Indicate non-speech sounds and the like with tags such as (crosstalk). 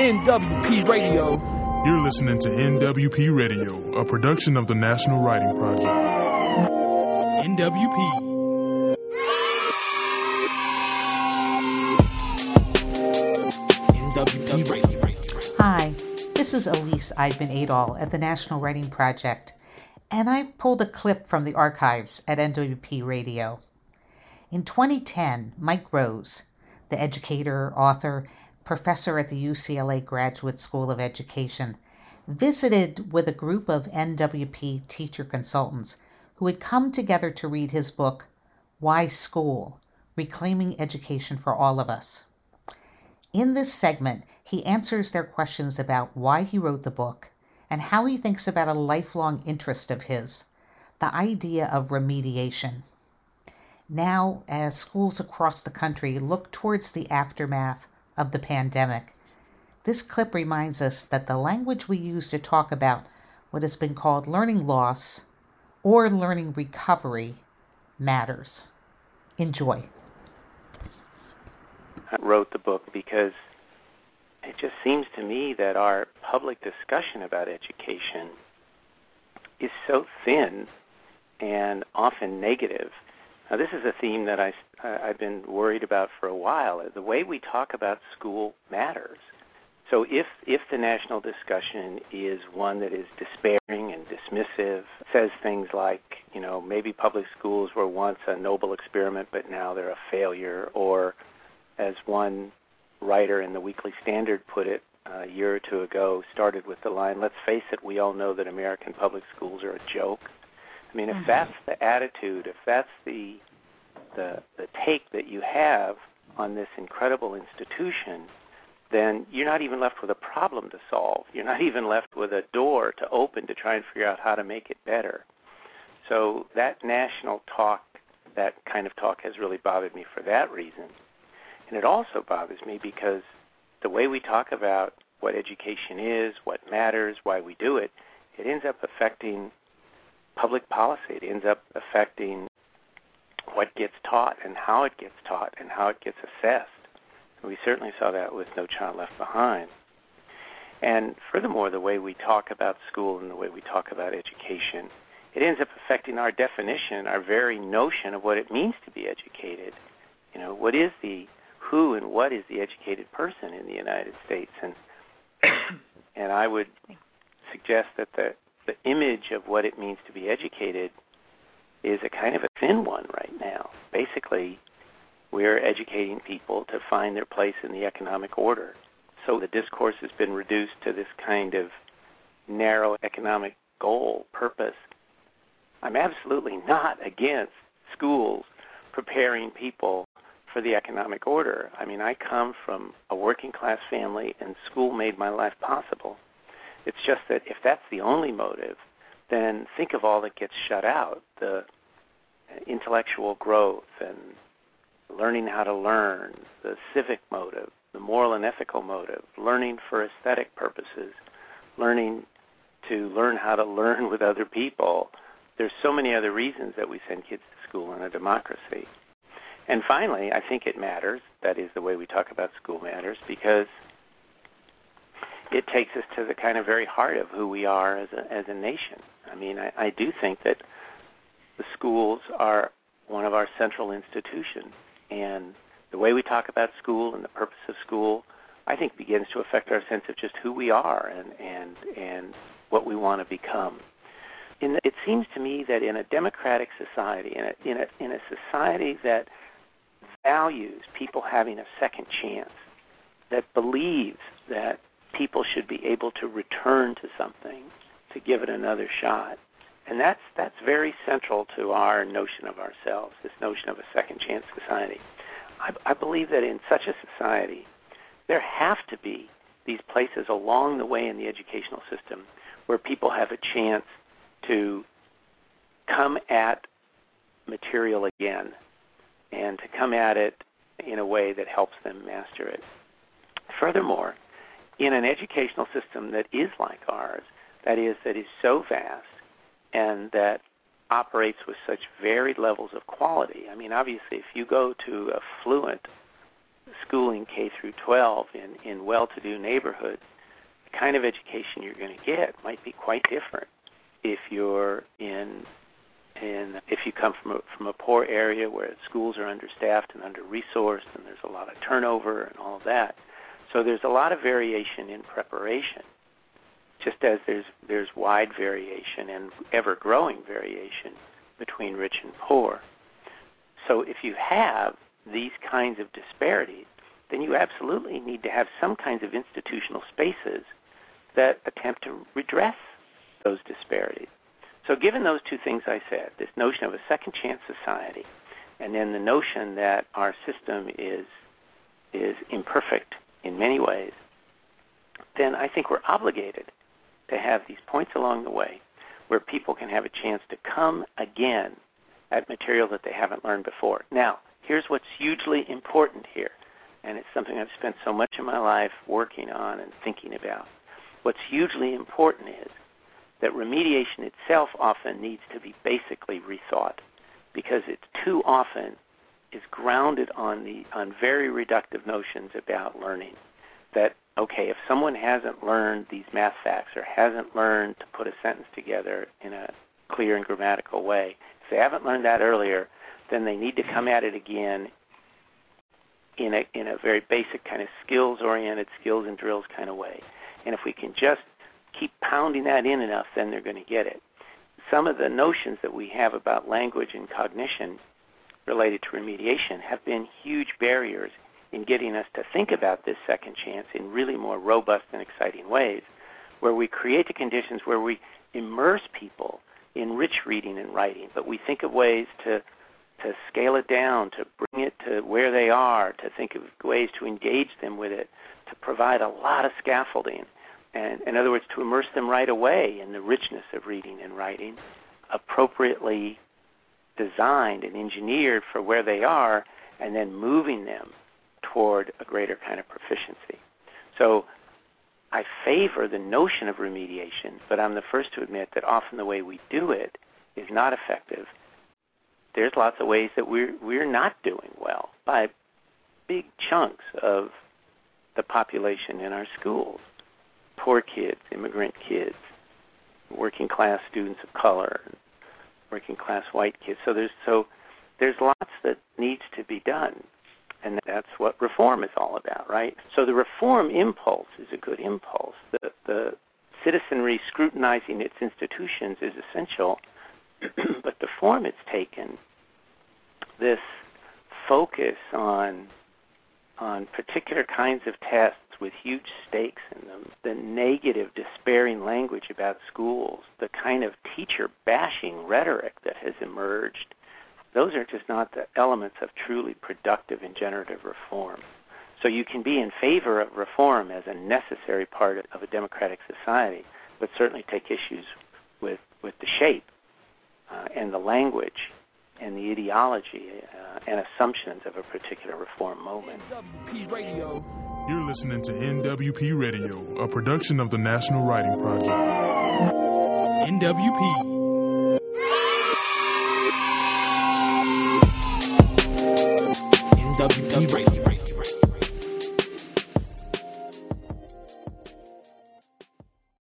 NWP Radio. You're listening to NWP Radio, a production of the National Writing Project. NWP. NWP Radio. Hi, this is Elyse Eidman-Aadahl at the National Writing Project, and I pulled a clip from the archives at NWP Radio. In 2010, Mike Rose, the educator, author, professor at the UCLA Graduate School of Education, visited with a group of NWP teacher consultants who had come together to read his book, Why School Reclaiming Education for All of Us. In this segment, he answers their questions about why he wrote the book and how he thinks about a lifelong interest of his the idea of remediation. Now, as schools across the country look towards the aftermath of the pandemic, this clip reminds us that the language we use to talk about what has been called learning loss or learning recovery matters. Enjoy. I wrote the book because it just seems to me that our public discussion about education is so thin and often negative. Now, this is a theme that I, I've been worried about for a while. The way we talk about school matters. So, if if the national discussion is one that is despairing and dismissive, says things like, you know, maybe public schools were once a noble experiment, but now they're a failure, or as one writer in the Weekly Standard put it a year or two ago, started with the line, "Let's face it, we all know that American public schools are a joke." I mean, if mm-hmm. that's the attitude, if that's the the the take that you have on this incredible institution, then you're not even left with a problem to solve. You're not (laughs) even left with a door to open to try and figure out how to make it better. So that national talk, that kind of talk has really bothered me for that reason. And it also bothers me because the way we talk about what education is, what matters, why we do it, it ends up affecting public policy. It ends up affecting what gets taught and how it gets taught and how it gets assessed. And we certainly saw that with No Child Left Behind. And furthermore, the way we talk about school and the way we talk about education, it ends up affecting our definition, our very notion of what it means to be educated. You know, what is the who and what is the educated person in the United States? And (coughs) and I would suggest that the the image of what it means to be educated is a kind of a thin one right now. Basically, we're educating people to find their place in the economic order. So the discourse has been reduced to this kind of narrow economic goal, purpose. I'm absolutely not against schools preparing people for the economic order. I mean, I come from a working class family, and school made my life possible. It's just that if that's the only motive, then think of all that gets shut out the intellectual growth and learning how to learn, the civic motive, the moral and ethical motive, learning for aesthetic purposes, learning to learn how to (laughs) learn with other people. There's so many other reasons that we send kids to school in a democracy. And finally, I think it matters, that is the way we talk about school matters, because it takes us to the kind of very heart of who we are as a, as a nation. I mean, I, I do think that the schools are one of our central institutions. And the way we talk about school and the purpose of school, I think, begins to affect our sense of just who we are and and and what we want to become. In the, it seems to me that in a democratic society, in a in a in a society that values people having a second chance, that believes that people should be able to return to something, to give it another shot, and that's that's very central to our notion of ourselves, this notion of a second chance society. I, I believe that in such a society, there have to be these places along the way in the educational system where people have a chance to come at material again and to come at it in a way that helps them master it. Furthermore, in an educational system that is like ours, that is, that is so vast and that operates with such varied levels of quality. I mean, obviously, if you go to a fluent schooling K through 12 in, in well-to-do neighborhoods, the kind of education you're going to get might be quite different if you're in in if you come from a, from a poor area where schools are understaffed and under-resourced and there's a lot of turnover and all of that. So there's a lot of variation in preparation, just as there's there's wide variation and ever-growing variation between rich and poor. So if you have these kinds of disparities, then you absolutely need to have some kinds of institutional spaces that attempt to redress those disparities. So, given those two things I said, this notion of a second chance society, and then the notion that our system is is imperfect in many ways, then I think we're obligated to have these points along the way where people can have a chance to come again at material that they haven't learned before. Now, here's what's hugely important here, and it's something I've spent so much of my life working on and thinking about. What's hugely important is that remediation itself often needs to be basically rethought because it's too often is grounded on the on very reductive notions about learning. That okay, if someone hasn't learned these math facts or hasn't learned to put a sentence together in a clear and grammatical way, if they haven't learned that earlier, then they need to come at it again in a in a very basic kind of skills oriented skills and drills kind of way. And if we can just keep pounding that in enough, then they're going to get it. Some of the notions that we have about language and cognition related to remediation have been huge barriers in getting us to think about this second chance in really more robust and exciting ways, where we create the conditions where we immerse people in rich reading and writing, but we think of ways to to scale it down, to bring it to where they are, to think of ways to engage them with it, to provide a lot of scaffolding and in other words, to immerse them right away in the richness of reading and writing, appropriately designed and engineered for where they are, and then moving them toward a greater kind of proficiency. So I favor the notion of remediation, but I'm the first to admit that often the way we do it is not effective. There's lots of ways that we're we're not doing well by big chunks of the population in our schools poor kids, immigrant kids, working class students of color, working class white kids. So there's so there's lots that needs to be done. And that's what reform is all about, right? So the reform impulse is a good impulse. The, the citizenry scrutinizing its institutions is essential, (clears throat) but the form it's taken, this focus on on particular kinds of tests with huge stakes in them, the negative, despairing language about schools, the kind of teacher bashing rhetoric that has emerged, those are just not the elements of truly productive and generative reform. So you can be in favor of reform as a necessary part of a democratic society, but certainly take issues with, with the shape uh, and the language and the ideology uh, and assumptions of a particular reform moment. You're listening to NWP Radio, a production of the National Writing Project. NWP.